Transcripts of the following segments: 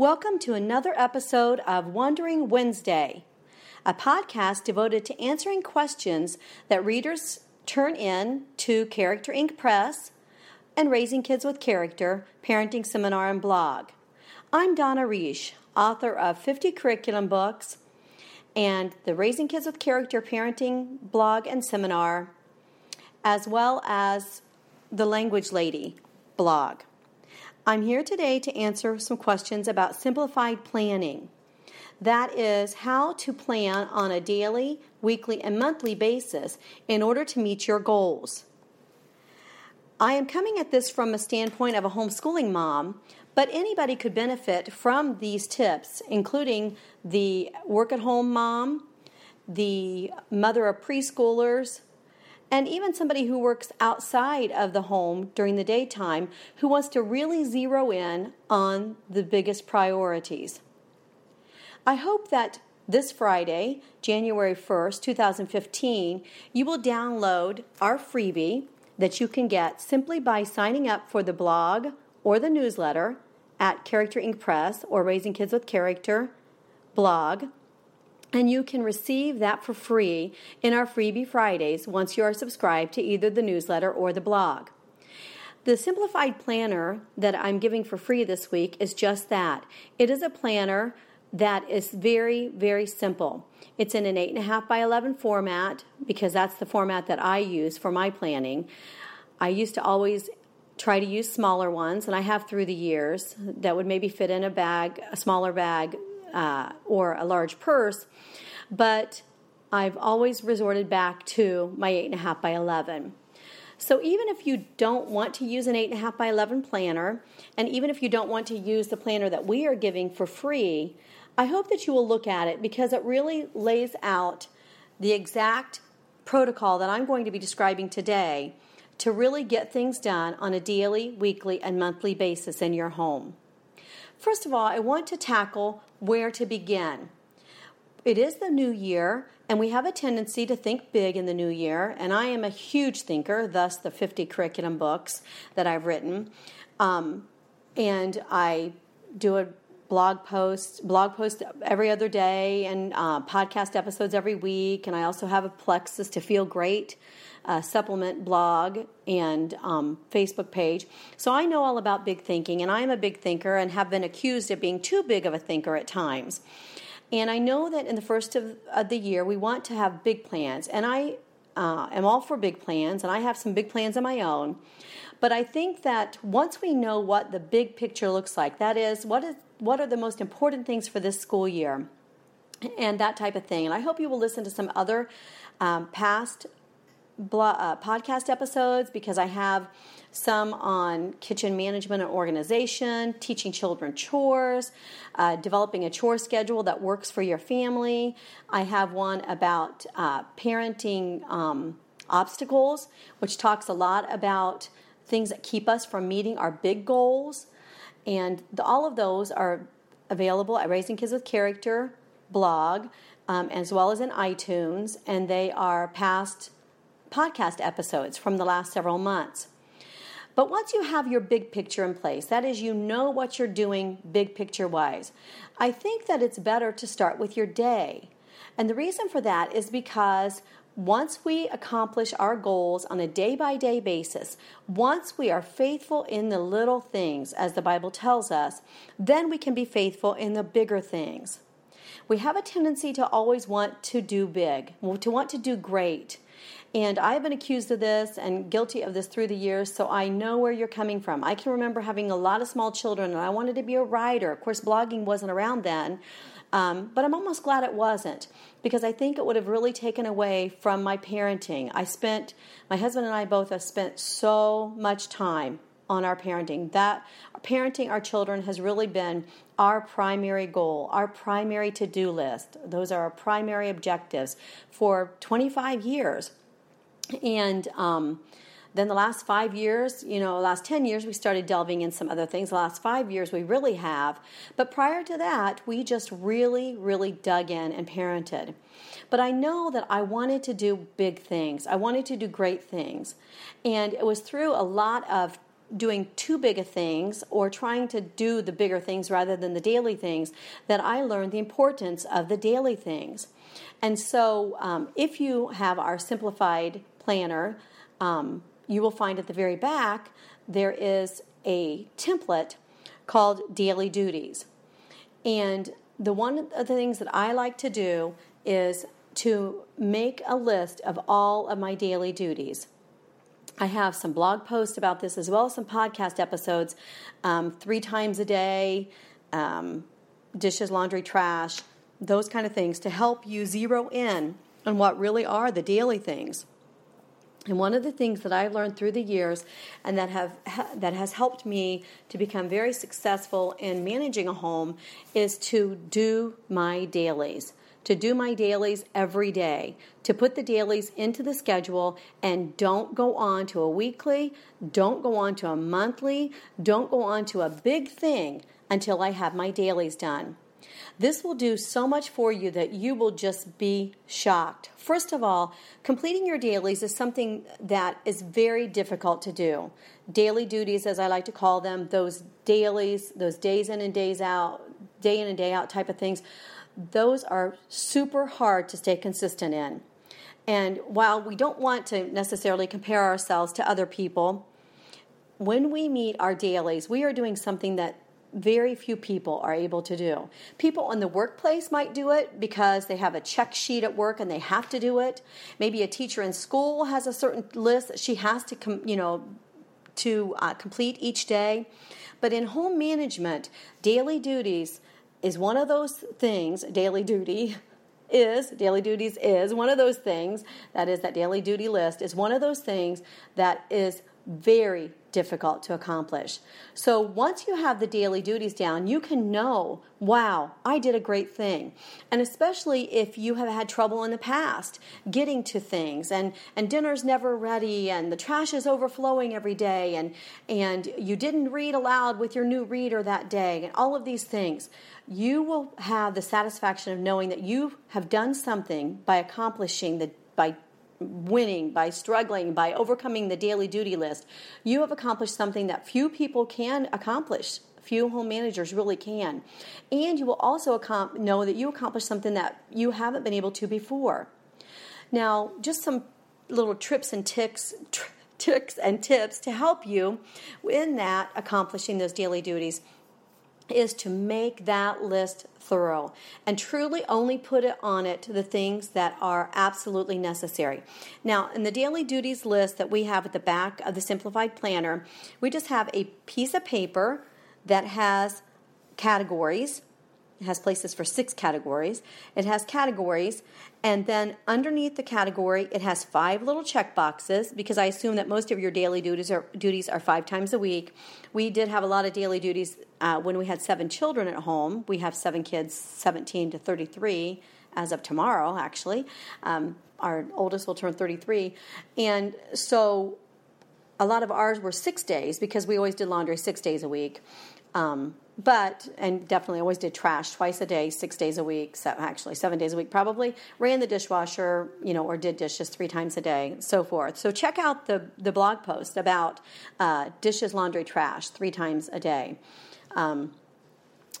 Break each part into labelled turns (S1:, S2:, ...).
S1: Welcome to another episode of Wandering Wednesday, a podcast devoted to answering questions that readers turn in to Character Ink Press and Raising Kids with Character Parenting Seminar and Blog. I'm Donna Reish, author of 50 curriculum books and the Raising Kids with Character Parenting blog and seminar, as well as the Language Lady blog. I'm here today to answer some questions about simplified planning. That is, how to plan on a daily, weekly, and monthly basis in order to meet your goals. I am coming at this from a standpoint of a homeschooling mom, but anybody could benefit from these tips, including the work at home mom, the mother of preschoolers, and even somebody who works outside of the home during the daytime who wants to really zero in on the biggest priorities. I hope that this Friday, January 1st, 2015, you will download our freebie that you can get simply by signing up for the blog or the newsletter at Character Ink Press or Raising Kids with Character blog and you can receive that for free in our Freebie Fridays once you are subscribed to either the newsletter or the blog. The simplified planner that I'm giving for free this week is just that. It is a planner that is very, very simple. It's in an 8.5 by 11 format because that's the format that I use for my planning. I used to always try to use smaller ones, and I have through the years that would maybe fit in a bag, a smaller bag, uh, or a large purse, but I've always resorted back to my 8.5 by 11. So even if you don't want to use an 8.5 by 11 planner, and even if you don't want to use the planner that we are giving for free, I hope that you will look at it because it really lays out the exact protocol that I'm going to be describing today to really get things done on a daily, weekly, and monthly basis in your home. First of all, I want to tackle where to begin. It is the new year, and we have a tendency to think big in the new year, and I am a huge thinker, thus, the 50 curriculum books that I've written. Um, and I do a blog post blog post every other day and uh, podcast episodes every week and i also have a plexus to feel great uh, supplement blog and um, Facebook page. So I know all about big thinking, and I am a big thinker and have been accused of being too big of a thinker at times. And I know that in the first of, of the year, we want to have big plans. And I uh, am all for big plans, and I have some big plans of my own. But I think that once we know what the big picture looks like, that is, what is what are the most important things for this school year, and that type of thing. And I hope you will listen to some other um, past uh, podcast episodes because I have some on kitchen management and organization, teaching children chores, uh, developing a chore schedule that works for your family. I have one about uh, parenting um, obstacles, which talks a lot about things that keep us from meeting our big goals. And the, all of those are available at Raising Kids with Character blog, um, as well as in iTunes, and they are past podcast episodes from the last several months. But once you have your big picture in place, that is, you know what you're doing big picture wise, I think that it's better to start with your day. And the reason for that is because once we accomplish our goals on a day by day basis, once we are faithful in the little things, as the Bible tells us, then we can be faithful in the bigger things. We have a tendency to always want to do big, to want to do great. And I've been accused of this and guilty of this through the years, so I know where you're coming from. I can remember having a lot of small children, and I wanted to be a writer. Of course, blogging wasn't around then, um, but I'm almost glad it wasn't because I think it would have really taken away from my parenting. I spent, my husband and I both have spent so much time on our parenting. That parenting our children has really been our primary goal, our primary to do list. Those are our primary objectives for 25 years. And um, then the last five years, you know, last 10 years, we started delving in some other things. The last five years, we really have. But prior to that, we just really, really dug in and parented. But I know that I wanted to do big things, I wanted to do great things. And it was through a lot of doing too big of things or trying to do the bigger things rather than the daily things that I learned the importance of the daily things. And so, um, if you have our simplified planner, um, you will find at the very back there is a template called Daily Duties. And the one of the things that I like to do is to make a list of all of my daily duties. I have some blog posts about this as well as some podcast episodes um, three times a day, um, dishes, laundry, trash, those kind of things to help you zero in on what really are the daily things. And one of the things that I've learned through the years and that have that has helped me to become very successful in managing a home is to do my dailies. To do my dailies every day, to put the dailies into the schedule and don't go on to a weekly, don't go on to a monthly, don't go on to a big thing until I have my dailies done. This will do so much for you that you will just be shocked. First of all, completing your dailies is something that is very difficult to do. Daily duties, as I like to call them, those dailies, those days in and days out, day in and day out type of things, those are super hard to stay consistent in. And while we don't want to necessarily compare ourselves to other people, when we meet our dailies, we are doing something that very few people are able to do. People in the workplace might do it because they have a check sheet at work and they have to do it. Maybe a teacher in school has a certain list that she has to, com- you know, to uh, complete each day. But in home management, daily duties is one of those things. Daily duty is daily duties is one of those things. That is that daily duty list is one of those things that is very difficult to accomplish. So once you have the daily duties down, you can know, wow, I did a great thing. And especially if you have had trouble in the past getting to things and, and dinner's never ready and the trash is overflowing every day and, and you didn't read aloud with your new reader that day and all of these things, you will have the satisfaction of knowing that you have done something by accomplishing the by winning, by struggling, by overcoming the daily duty list, you have accomplished something that few people can accomplish. Few home managers really can. And you will also know that you accomplished something that you haven't been able to before. Now, just some little trips and ticks. tricks and tips to help you in that accomplishing those daily duties is to make that list thorough and truly only put it on it the things that are absolutely necessary. Now, in the daily duties list that we have at the back of the simplified planner, we just have a piece of paper that has categories has places for six categories. It has categories, and then underneath the category, it has five little check boxes because I assume that most of your daily duties are duties are five times a week. We did have a lot of daily duties uh, when we had seven children at home. We have seven kids, 17 to 33, as of tomorrow, actually. Um, our oldest will turn 33. And so a lot of ours were six days because we always did laundry six days a week. Um, but and definitely always did trash twice a day, six days a week, so actually seven days a week probably. Ran the dishwasher, you know, or did dishes three times a day, so forth. So check out the the blog post about uh, dishes, laundry, trash three times a day. Um,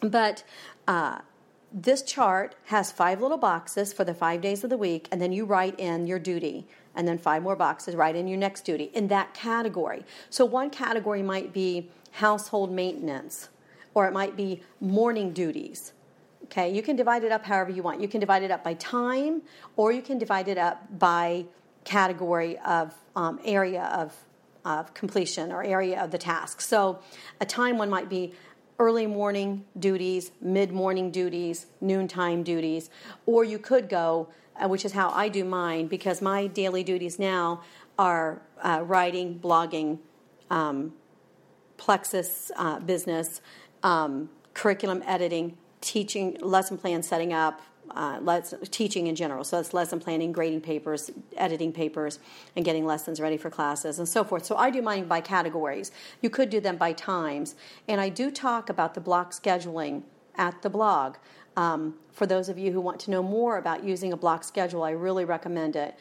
S1: but uh, this chart has five little boxes for the five days of the week, and then you write in your duty and then five more boxes write in your next duty in that category. So one category might be household maintenance or it might be morning duties. Okay, you can divide it up however you want. You can divide it up by time, or you can divide it up by category of um, area of, of completion or area of the task. So, a time one might be early morning duties, mid morning duties, noontime duties, or you could go, uh, which is how I do mine, because my daily duties now are uh, writing, blogging, um, Plexus uh, business, um, curriculum editing, teaching, lesson plan setting up, uh, teaching in general. So that's lesson planning, grading papers, editing papers, and getting lessons ready for classes and so forth. So I do mine by categories. You could do them by times. And I do talk about the block scheduling at the blog. Um, for those of you who want to know more about using a block schedule, I really recommend it.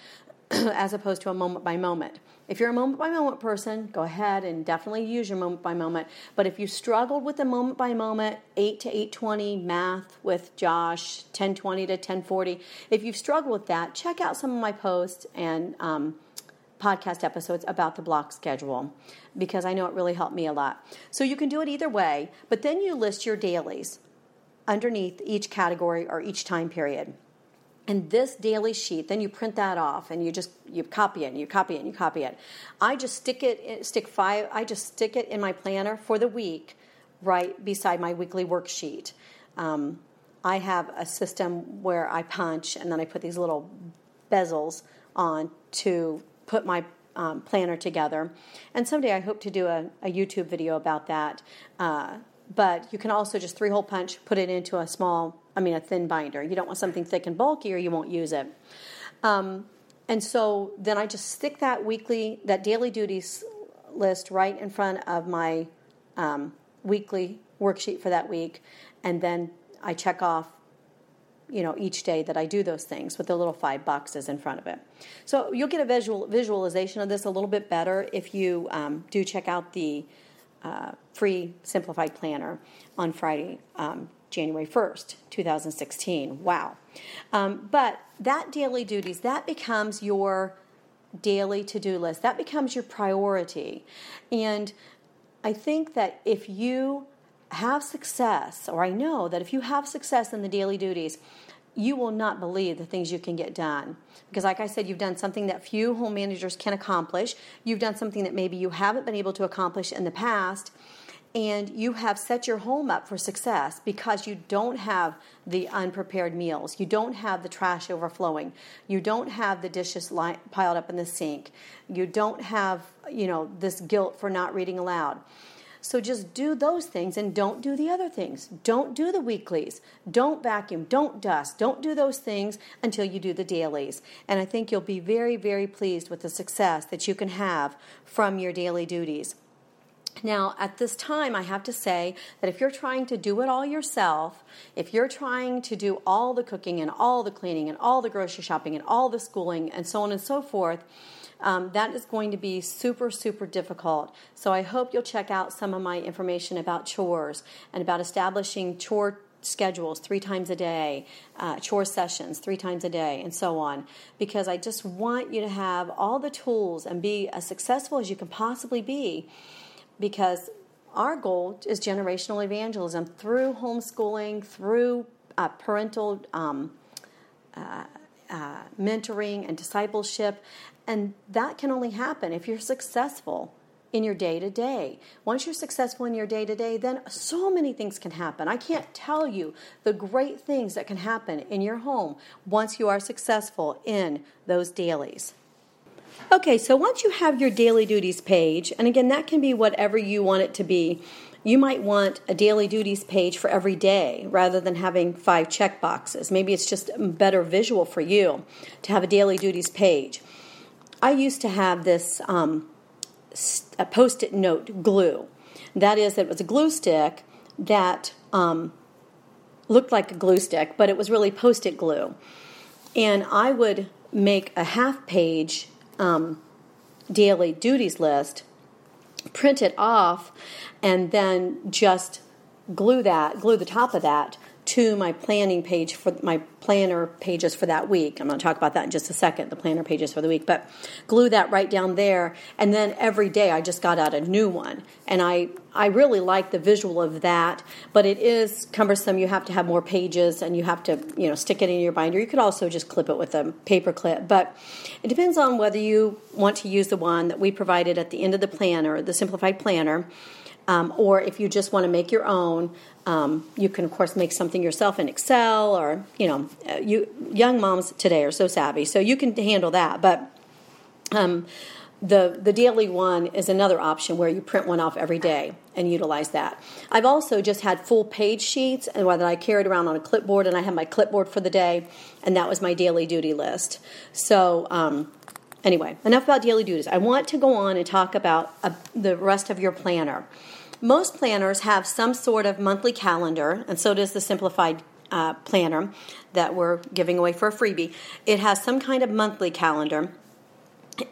S1: as opposed to a moment by moment. If you're a moment by moment person, go ahead and definitely use your moment by moment. But if you struggled with the moment by moment, 8 to 820 math with Josh, 1020 to 1040, if you've struggled with that, check out some of my posts and um, podcast episodes about the block schedule because I know it really helped me a lot. So you can do it either way, but then you list your dailies underneath each category or each time period. And this daily sheet, then you print that off and you just you copy it and you copy it and you copy it. I just stick it stick five I just stick it in my planner for the week right beside my weekly worksheet. Um, I have a system where I punch and then I put these little bezels on to put my um, planner together. And someday I hope to do a, a YouTube video about that. Uh, but you can also just three hole punch, put it into a small, I mean, a thin binder. You don't want something thick and bulky or you won't use it. Um, and so then I just stick that weekly, that daily duties list right in front of my um, weekly worksheet for that week. And then I check off you know each day that I do those things with the little five boxes in front of it. So you'll get a visual visualization of this a little bit better if you um, do check out the uh, free simplified planner on Friday, um, January 1st, 2016. Wow. Um, but that daily duties, that becomes your daily to do list, that becomes your priority. And I think that if you have success, or I know that if you have success in the daily duties, you will not believe the things you can get done. Because, like I said, you've done something that few home managers can accomplish. You've done something that maybe you haven't been able to accomplish in the past. And you have set your home up for success because you don't have the unprepared meals. You don't have the trash overflowing. You don't have the dishes li- piled up in the sink. You don't have, you know, this guilt for not reading aloud. So just do those things and don't do the other things. Don't do the weeklies. Don't vacuum. Don't dust. Don't do those things until you do the dailies. And I think you'll be very, very pleased with the success that you can have from your daily duties. Now, at this time, I have to say that if you're trying to do it all yourself, if you're trying to do all the cooking and all the cleaning and all the grocery shopping and all the schooling and so on and so forth, um, that is going to be super, super difficult. So I hope you'll check out some of my information about chores and about establishing chore schedules three times a day, uh, chore sessions three times a day, and so on. Because I just want you to have all the tools and be as successful as you can possibly be. Because our goal is generational evangelism through homeschooling, through uh, parental um, uh, uh, mentoring and discipleship, and that can only happen if you're successful in your day to day. Once you're successful in your day to day, then so many things can happen. I can't tell you the great things that can happen in your home once you are successful in those dailies. Okay, so once you have your daily duties page, and again, that can be whatever you want it to be. You might want a daily duties page for every day rather than having five check boxes. Maybe it's just better visual for you to have a daily duties page. I used to have this um, a post-it note glue. That is, it was a glue stick that um, looked like a glue stick, but it was really post-it glue. And I would make a half-page um, daily duties list, print it off, and then just glue that, glue the top of that to my planning page for my planner pages for that week. I'm going to talk about that in just a second, the planner pages for the week, but glue that right down there. And then every day I just got out a new one. And I, I really like the visual of that, but it is cumbersome. You have to have more pages and you have to, you know, stick it in your binder. You could also just clip it with a paper clip, but it depends on whether you want to use the one that we provided at the end of the planner, the simplified planner. Um, or if you just want to make your own, um, you can, of course, make something yourself in Excel, or you know, uh, you young moms today are so savvy, so you can handle that. But um, the the daily one is another option where you print one off every day and utilize that. I've also just had full page sheets and whether I carried around on a clipboard and I had my clipboard for the day, and that was my daily duty list. So. Um, anyway, enough about daily duties. I want to go on and talk about uh, the rest of your planner. Most planners have some sort of monthly calendar, and so does the simplified uh, planner that we're giving away for a freebie. It has some kind of monthly calendar.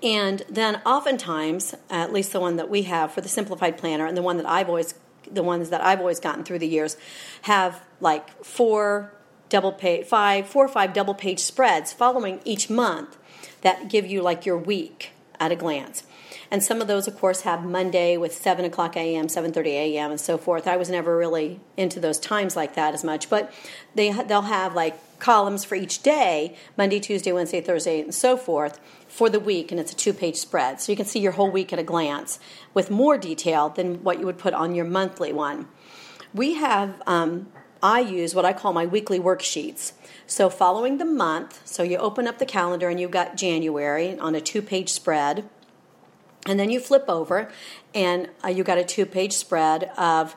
S1: And then oftentimes, at least the one that we have for the simplified planner and the one that I've always the ones that I've always gotten through the years have like four double page five four or five double page spreads following each month that give you like your week at a glance. And some of those, of course, have Monday with 7 o'clock a.m., 7.30 a.m., and so forth. I was never really into those times like that as much. But they, they'll have like columns for each day, Monday, Tuesday, Wednesday, Thursday, and so forth, for the week. And it's a two-page spread. So you can see your whole week at a glance with more detail than what you would put on your monthly one. We have, um, I use what I call my weekly worksheets. So following the month, so you open up the calendar and you've got January on a two-page spread and then you flip over, and uh, you got a two page spread of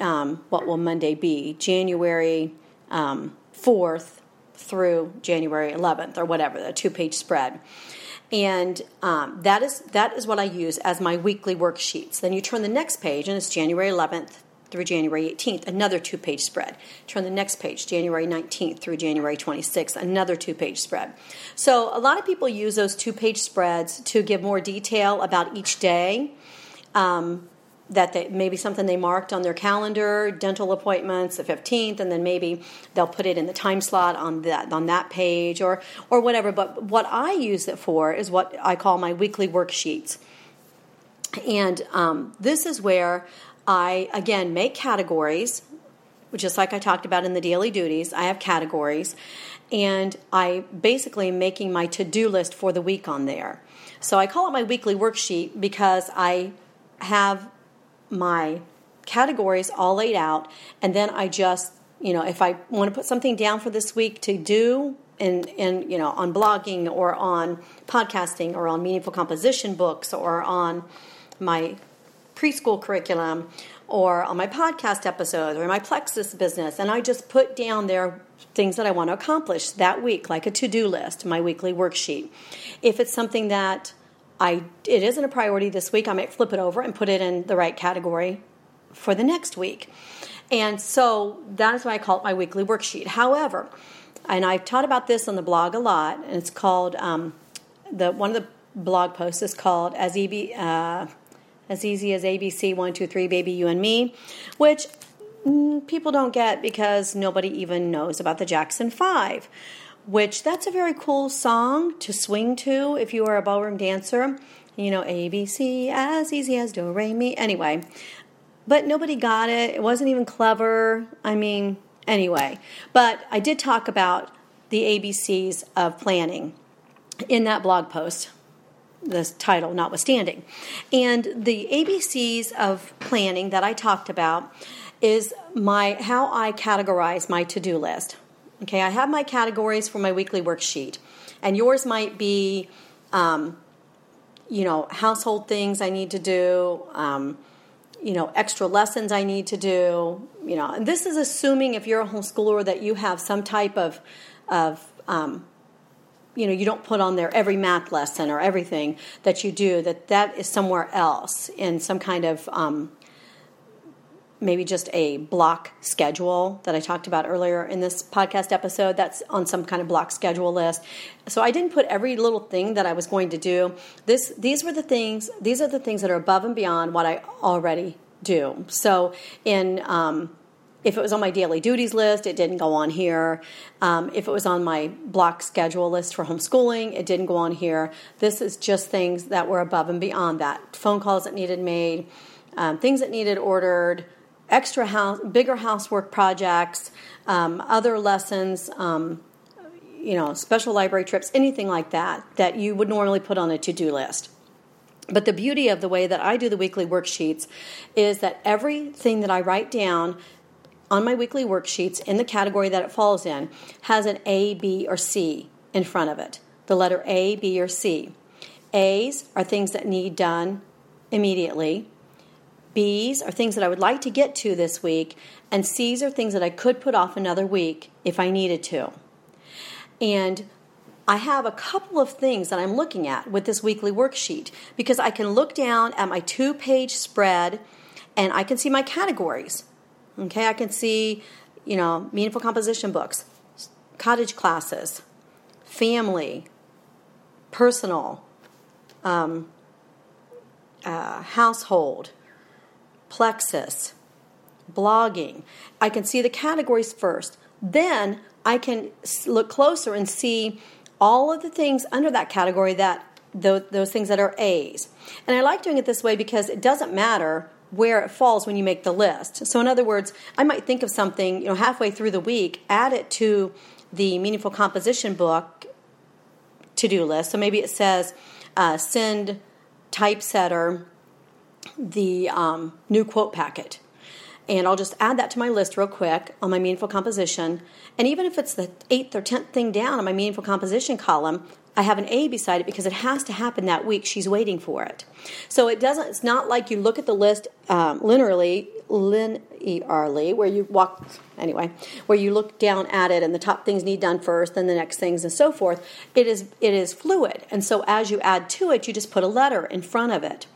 S1: um, what will Monday be? January um, 4th through January 11th, or whatever, a two page spread. And um, that is that is what I use as my weekly worksheets. Then you turn the next page, and it's January 11th through January 18th, another two page spread. Turn the next page, January 19th through January 26th, another two page spread. So, a lot of people use those two page spreads to give more detail about each day. Um, that they, maybe something they marked on their calendar, dental appointments, the 15th, and then maybe they'll put it in the time slot on that on that page or or whatever. But what I use it for is what I call my weekly worksheets, and um, this is where I, again, make categories, just like I talked about in the daily duties. I have categories, and I basically am making my to do list for the week on there. So I call it my weekly worksheet because I have my categories all laid out, and then I just, you know, if I want to put something down for this week to do, and and you know on blogging or on podcasting or on meaningful composition books or on my preschool curriculum or on my podcast episodes or in my Plexus business. And I just put down there things that I want to accomplish that week, like a to do list, my weekly worksheet. If it's something that I it isn't a priority this week, I might flip it over and put it in the right category for the next week. And so that is why I call it my weekly worksheet. However, and I've taught about this on the blog a lot, and it's called um, the one of the blog posts is called as EB, uh, as easy as ABC, one, two, three, baby, you and me, which mm, people don't get because nobody even knows about the Jackson Five, which that's a very cool song to swing to if you are a ballroom dancer. You know, ABC, as easy as do, re, mi. Anyway, but nobody got it. It wasn't even clever. I mean, anyway. But I did talk about the ABCs of planning in that blog post the title notwithstanding. And the ABCs of planning that I talked about is my how I categorize my to-do list. Okay, I have my categories for my weekly worksheet, and yours might be, um, you know, household things I need to do, um, you know, extra lessons I need to do. You know, and this is assuming if you're a homeschooler that you have some type of of um, you know you don't put on there every math lesson or everything that you do that that is somewhere else in some kind of um, maybe just a block schedule that I talked about earlier in this podcast episode. That's on some kind of block schedule list. So I didn't put every little thing that I was going to do. This these were the things. These are the things that are above and beyond what I already do. So in um, if it was on my daily duties list, it didn't go on here. Um, if it was on my block schedule list for homeschooling, it didn't go on here. This is just things that were above and beyond that. Phone calls that needed made, um, things that needed ordered, extra house, bigger housework projects, um, other lessons, um, you know, special library trips, anything like that that you would normally put on a to-do list. But the beauty of the way that I do the weekly worksheets is that everything that I write down on my weekly worksheets in the category that it falls in has an A, B, or C in front of it. The letter A, B, or C. A's are things that need done immediately. B's are things that I would like to get to this week. And C's are things that I could put off another week if I needed to. And I have a couple of things that I'm looking at with this weekly worksheet because I can look down at my two page spread and I can see my categories. Okay, I can see, you know, meaningful composition books, cottage classes, family, personal, um, uh, household, plexus, blogging. I can see the categories first. Then I can look closer and see all of the things under that category that those, those things that are A's. And I like doing it this way because it doesn't matter where it falls when you make the list. So in other words, I might think of something, you know, halfway through the week, add it to the meaningful composition book to-do list. So maybe it says uh, send typesetter the um, new quote packet and I'll just add that to my list real quick on my meaningful composition. And even if it's the eighth or tenth thing down on my meaningful composition column, I have an A beside it because it has to happen that week. She's waiting for it. So it doesn't. It's not like you look at the list um, linearly, linearly, where you walk anyway, where you look down at it and the top things need done first, then the next things, and so forth. It is it is fluid, and so as you add to it, you just put a letter in front of it.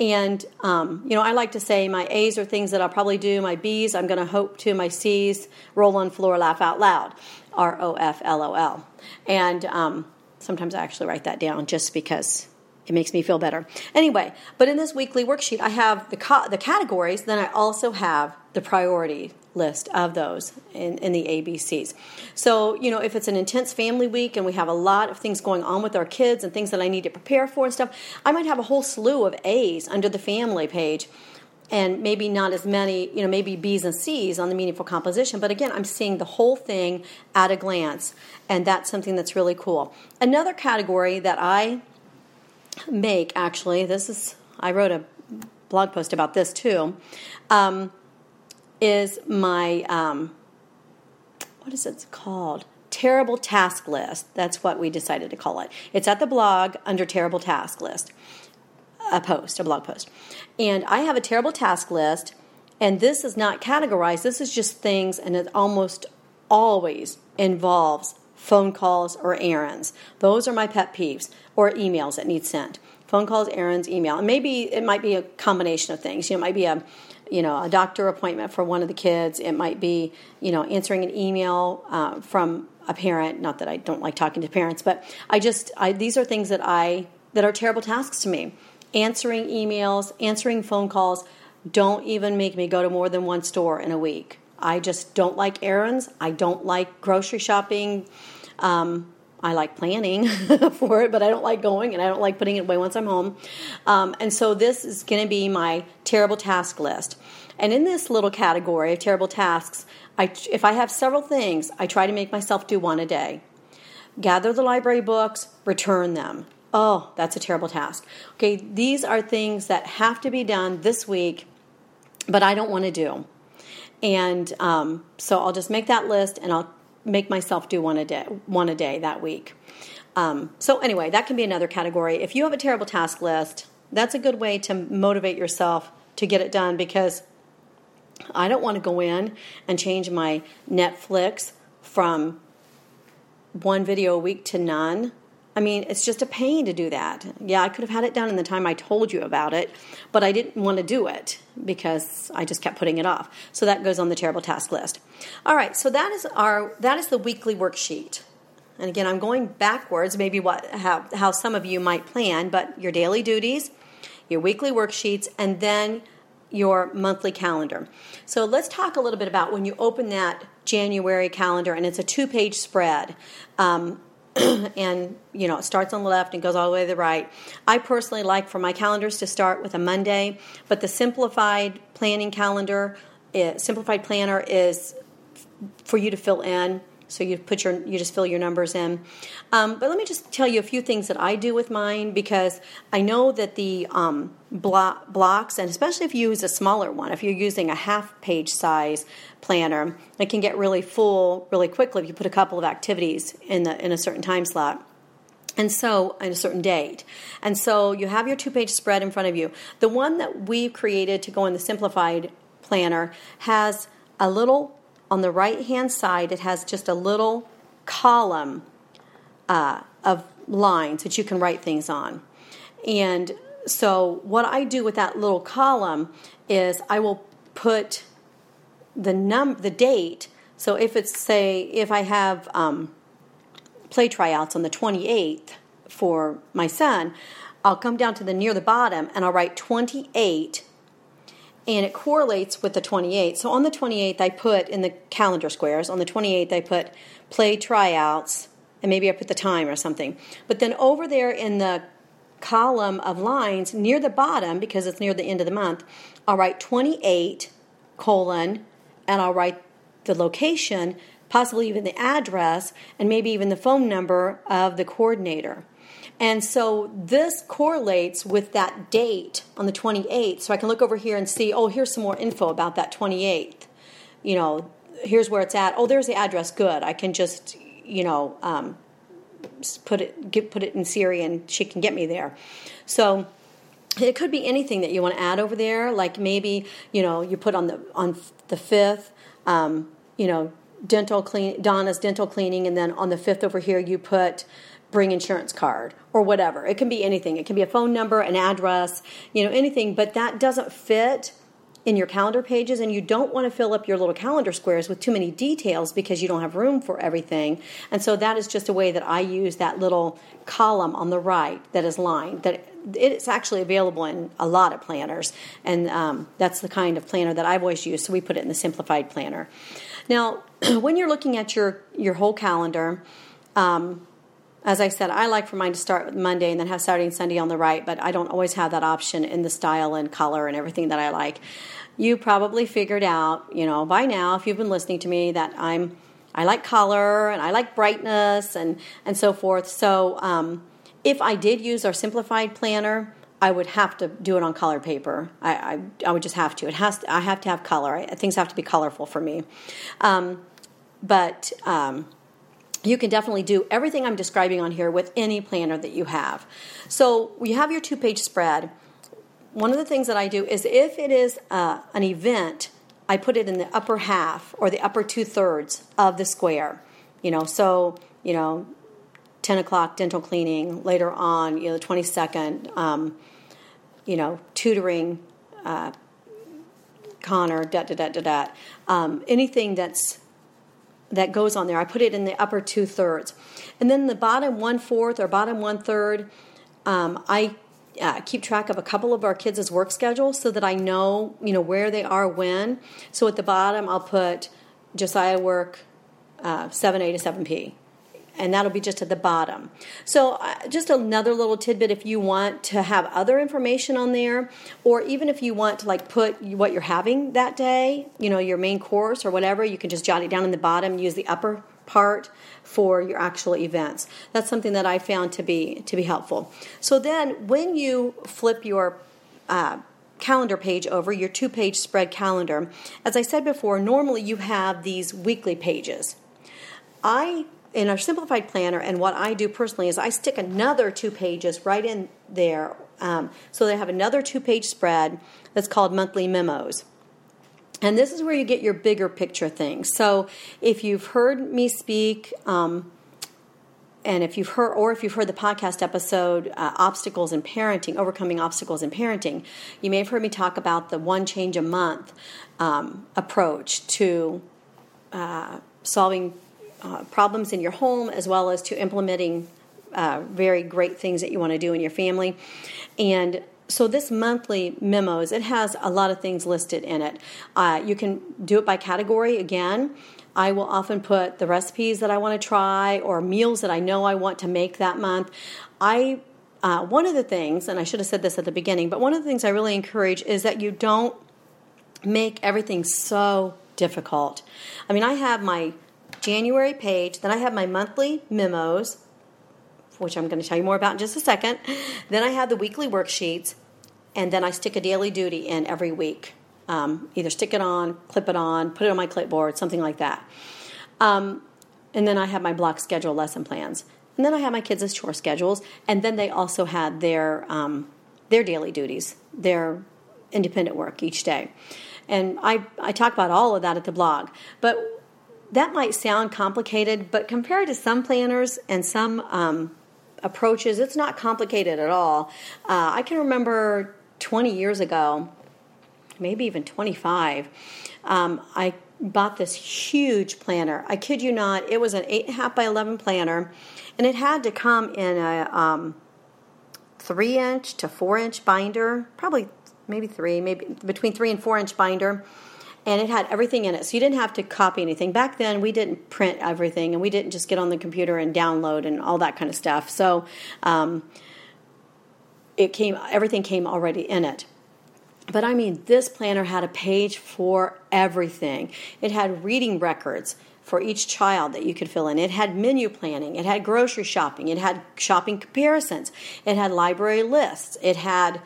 S1: And, um, you know, I like to say my A's are things that I'll probably do. My B's, I'm going to hope to. My C's, roll on floor, laugh out loud. R O F L O L. And um, sometimes I actually write that down just because it makes me feel better. Anyway, but in this weekly worksheet, I have the, co- the categories, then I also have the priority list of those in, in the ABCs. So, you know, if it's an intense family week and we have a lot of things going on with our kids and things that I need to prepare for and stuff, I might have a whole slew of A's under the family page and maybe not as many, you know, maybe B's and C's on the meaningful composition. But again, I'm seeing the whole thing at a glance, and that's something that's really cool. Another category that I make, actually, this is, I wrote a blog post about this too. Um, is my um, what is it called? Terrible task list. That's what we decided to call it. It's at the blog under terrible task list. A post, a blog post. And I have a terrible task list, and this is not categorized. This is just things, and it almost always involves phone calls or errands. Those are my pet peeves, or emails that need sent. Phone calls, errands, email. And maybe it might be a combination of things. You know, it might be a you know, a doctor appointment for one of the kids. It might be, you know, answering an email uh, from a parent. Not that I don't like talking to parents, but I just, I, these are things that I, that are terrible tasks to me. Answering emails, answering phone calls. Don't even make me go to more than one store in a week. I just don't like errands. I don't like grocery shopping. Um, I like planning for it, but I don't like going and I don't like putting it away once I'm home. Um, and so this is going to be my terrible task list. And in this little category of terrible tasks, I, if I have several things, I try to make myself do one a day. Gather the library books, return them. Oh, that's a terrible task. Okay, these are things that have to be done this week, but I don't want to do. And um, so I'll just make that list and I'll make myself do one a day, one a day that week. Um, so anyway, that can be another category. If you have a terrible task list, that's a good way to motivate yourself to get it done because I don't want to go in and change my Netflix from one video a week to none I mean, it's just a pain to do that. Yeah, I could have had it done in the time I told you about it, but I didn't want to do it because I just kept putting it off. So that goes on the terrible task list. All right, so that is our that is the weekly worksheet. And again, I'm going backwards, maybe what how, how some of you might plan, but your daily duties, your weekly worksheets, and then your monthly calendar. So let's talk a little bit about when you open that January calendar and it's a two page spread. Um, and you know it starts on the left and goes all the way to the right. I personally like for my calendars to start with a Monday, but the simplified planning calendar, is, simplified planner is for you to fill in. So you put your you just fill your numbers in. Um, but let me just tell you a few things that I do with mine because I know that the um, block, blocks, and especially if you use a smaller one, if you're using a half page size planner, it can get really full really quickly if you put a couple of activities in the in a certain time slot. And so, on a certain date. And so, you have your two page spread in front of you. The one that we've created to go in the simplified planner has a little, on the right hand side, it has just a little column uh, of lines that you can write things on. And so, what I do with that little column is I will put the num the date. So if it's say if I have um, play tryouts on the 28th for my son, I'll come down to the near the bottom and I'll write 28 and it correlates with the 28th. So on the 28th, I put in the calendar squares, on the 28th, I put play tryouts, and maybe I put the time or something. But then over there in the column of lines near the bottom, because it's near the end of the month, I'll write 28 colon, and I'll write the location, possibly even the address, and maybe even the phone number of the coordinator. And so this correlates with that date on the 28th. So I can look over here and see, oh, here's some more info about that 28th. You know, here's where it's at. Oh, there's the address. Good. I can just, you know, um, put it get, put it in Siri and she can get me there. So it could be anything that you want to add over there. Like maybe you know you put on the on the fifth, um, you know, dental clean Donna's dental cleaning, and then on the fifth over here you put bring insurance card or whatever. It can be anything. It can be a phone number, an address, you know, anything, but that doesn't fit in your calendar pages and you don't want to fill up your little calendar squares with too many details because you don't have room for everything. And so that is just a way that I use that little column on the right that is lined that it's actually available in a lot of planners and um, that's the kind of planner that I've always used so we put it in the simplified planner. Now when you're looking at your your whole calendar um, as I said, I like for mine to start with Monday and then have Saturday and Sunday on the right, but I don't always have that option in the style and color and everything that I like. You probably figured out, you know, by now, if you've been listening to me, that I'm I like color and I like brightness and and so forth. So um, if I did use our simplified planner, I would have to do it on color paper. I, I, I would just have to. It has. To, I have to have color. I, things have to be colorful for me. Um, but um, you can definitely do everything I'm describing on here with any planner that you have. So you have your two page spread. One of the things that I do is if it is uh, an event, I put it in the upper half or the upper two thirds of the square. You know, so, you know, 10 o'clock dental cleaning, later on, you know, the 22nd, um, you know, tutoring, uh, Connor, da da da da da. Um, anything that's that goes on there. I put it in the upper two thirds. And then the bottom one fourth or bottom one third, um, I uh, keep track of a couple of our kids' work schedules so that I know, you know, where they are when. So at the bottom, I'll put Josiah work uh, 7A to 7P and that'll be just at the bottom. So, uh, just another little tidbit if you want to have other information on there, or even if you want to like put what you're having that day, you know, your main course or whatever, you can just jot it down in the bottom, use the upper part for your actual events. That's something that I found to be to be helpful. So then, when you flip your uh, calendar page over, your two page spread calendar, as I said before, normally you have these weekly pages. I in our simplified planner, and what I do personally is I stick another two pages right in there. Um, so they have another two page spread that's called monthly memos. And this is where you get your bigger picture things. So if you've heard me speak, um, and if you've heard, or if you've heard the podcast episode, uh, Obstacles in Parenting, Overcoming Obstacles in Parenting, you may have heard me talk about the one change a month um, approach to uh, solving uh, problems in your home as well as to implementing uh, very great things that you want to do in your family. And so this monthly memos, it has a lot of things listed in it. Uh, you can do it by category again. I will often put the recipes that I want to try or meals that I know I want to make that month. I uh, one of the things, and I should have said this at the beginning, but one of the things I really encourage is that you don't make everything so difficult. I mean, I have my January page. Then I have my monthly memos, which I'm going to tell you more about in just a second. Then I have the weekly worksheets, and then I stick a daily duty in every week. Um, either stick it on, clip it on, put it on my clipboard, something like that. Um, and then I have my block schedule lesson plans. And then I have my kids' chore schedules, and then they also had their um, their daily duties, their independent work each day. And I, I talk about all of that at the blog. But that might sound complicated, but compared to some planners and some um, approaches, it's not complicated at all. Uh, I can remember 20 years ago, maybe even 25, um, I bought this huge planner. I kid you not, it was an 8.5 by 11 planner, and it had to come in a. Um, three inch to four inch binder, probably maybe three, maybe between three and four inch binder. And it had everything in it. So you didn't have to copy anything. Back then, we didn't print everything and we didn't just get on the computer and download and all that kind of stuff. So um, it came, everything came already in it. But I mean, this planner had a page for everything. It had reading records for each child that you could fill in. It had menu planning, it had grocery shopping, it had shopping comparisons, it had library lists, it had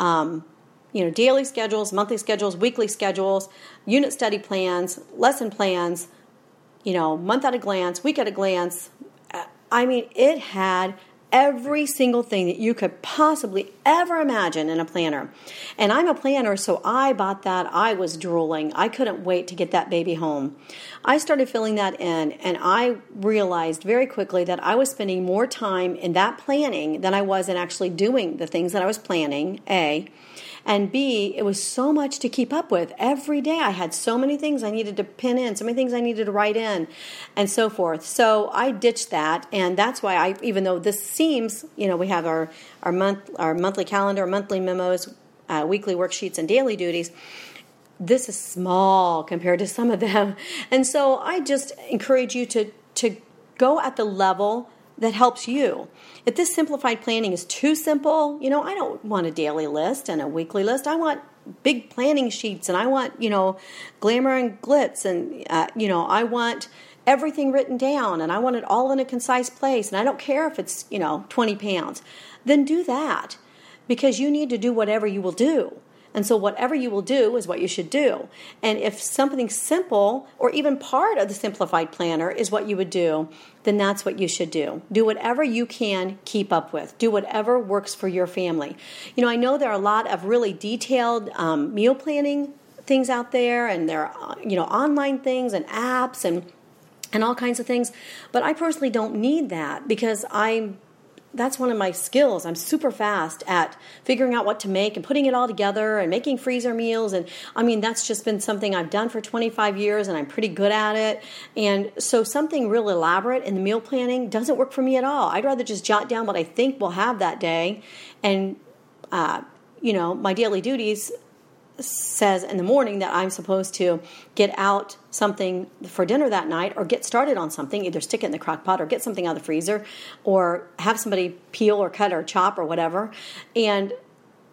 S1: um, you know daily schedules, monthly schedules, weekly schedules, unit study plans, lesson plans, you know month at a glance, week at a glance. I mean, it had every single thing that you could possibly ever imagine in a planner. And I'm a planner, so I bought that. I was drooling. I couldn't wait to get that baby home. I started filling that in, and I realized very quickly that I was spending more time in that planning than I was in actually doing the things that I was planning, A. And B, it was so much to keep up with. Every day I had so many things I needed to pin in, so many things I needed to write in, and so forth. So I ditched that, and that's why I, even though this seems, you know, we have our, our month, our monthly calendar, monthly memos, uh, weekly worksheets, and daily duties this is small compared to some of them. And so I just encourage you to to go at the level that helps you. If this simplified planning is too simple, you know, I don't want a daily list and a weekly list. I want big planning sheets and I want, you know, glamour and glitz and, uh, you know, I want everything written down and I want it all in a concise place and I don't care if it's, you know, 20 pounds. Then do that because you need to do whatever you will do. And so, whatever you will do is what you should do. And if something simple or even part of the simplified planner is what you would do, then that's what you should do. Do whatever you can keep up with, do whatever works for your family. You know, I know there are a lot of really detailed um, meal planning things out there, and there are, you know, online things and apps and and all kinds of things. But I personally don't need that because I'm that's one of my skills. I'm super fast at figuring out what to make and putting it all together and making freezer meals. And I mean, that's just been something I've done for 25 years and I'm pretty good at it. And so something real elaborate in the meal planning doesn't work for me at all. I'd rather just jot down what I think we'll have that day and, uh, you know, my daily duties says in the morning that I'm supposed to get out something for dinner that night or get started on something, either stick it in the crock pot or get something out of the freezer or have somebody peel or cut or chop or whatever. And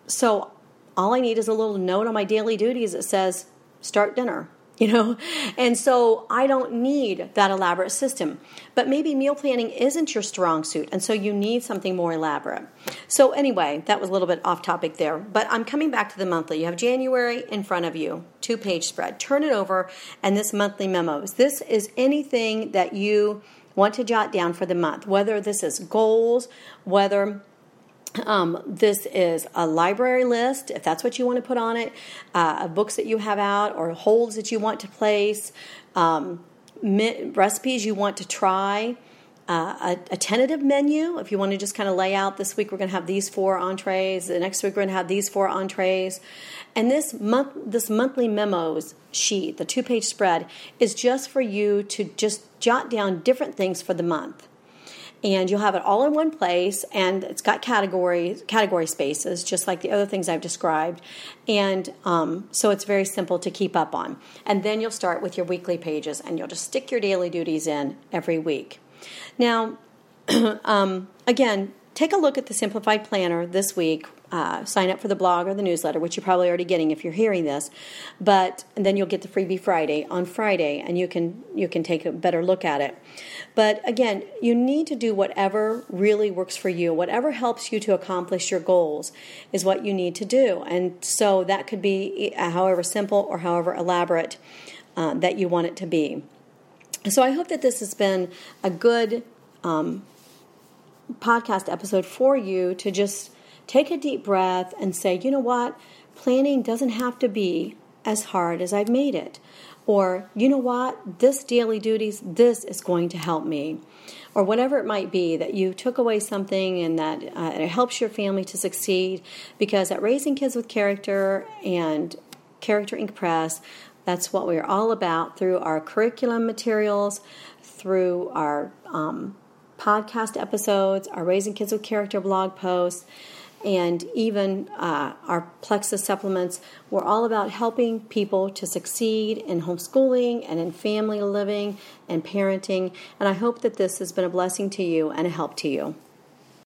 S1: so all I need is a little note on my daily duties that says start dinner you know? And so I don't need that elaborate system. But maybe meal planning isn't your strong suit, and so you need something more elaborate. So, anyway, that was a little bit off topic there. But I'm coming back to the monthly. You have January in front of you, two page spread. Turn it over, and this monthly memos. This is anything that you want to jot down for the month, whether this is goals, whether um, this is a library list, if that's what you want to put on it, uh, books that you have out, or holds that you want to place, um, mi- recipes you want to try, uh, a, a, tentative menu. If you want to just kind of lay out this week we're going to have these four entrees, the next week we're going to have these four entrees, and this month this monthly memos sheet, the two page spread, is just for you to just jot down different things for the month and you'll have it all in one place and it's got categories category spaces just like the other things i've described. And um, so it's very simple to keep up on. And then you'll start with your weekly pages and you'll just stick your daily duties in every week. Now um, again take a look at the simplified planner this week uh, sign up for the blog or the newsletter, which you're probably already getting if you're hearing this. But then you'll get the freebie Friday on Friday, and you can you can take a better look at it. But again, you need to do whatever really works for you. Whatever helps you to accomplish your goals is what you need to do. And so that could be uh, however simple or however elaborate uh, that you want it to be. So I hope that this has been a good um, podcast episode for you to just take a deep breath and say, you know what? Planning doesn't have to be as hard as I've made it. Or, you know what? This daily duties, this is going to help me. Or whatever it might be, that you took away something and that uh, it helps your family to succeed. Because at Raising Kids with Character and Character Ink Press, that's what we're all about through our curriculum materials, through our um, podcast episodes, our Raising Kids with Character blog posts and even uh, our Plexus supplements. We're all about helping people to succeed in homeschooling and in family living and parenting. And I hope that this has been a blessing to you and a help to you.